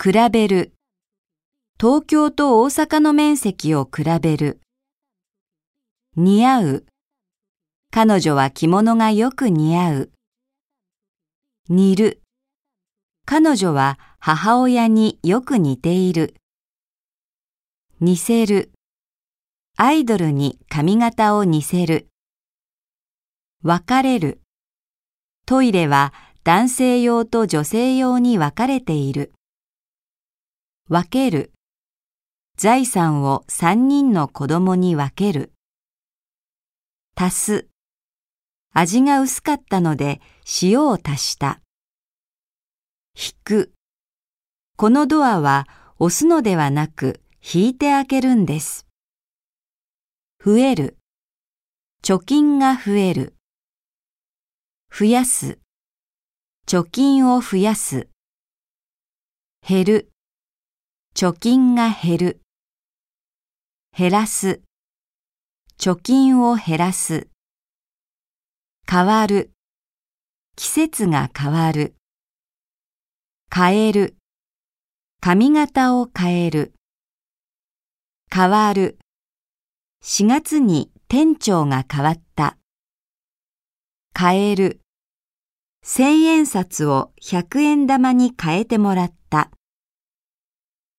比べる。東京と大阪の面積を比べる。似合う。彼女は着物がよく似合う。似る。彼女は母親によく似ている。似せる。アイドルに髪型を似せる。分かれる。トイレは男性用と女性用に分かれている。分ける。財産を三人の子供に分ける。足す。味が薄かったので塩を足した。引く。このドアは押すのではなく引いて開けるんです。増える。貯金が増える。増やす。貯金を増やす。減る。貯金が減る。減らす。貯金を減らす。変わる。季節が変わる。変える。髪型を変える。変わる。4月に店長が変わった。変える。千円札を百円玉に変えてもらった。